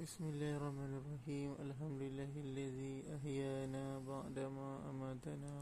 بسم الله الرحمن الرحيم. الحمد لله الذي أحيانا بعدما أماتنا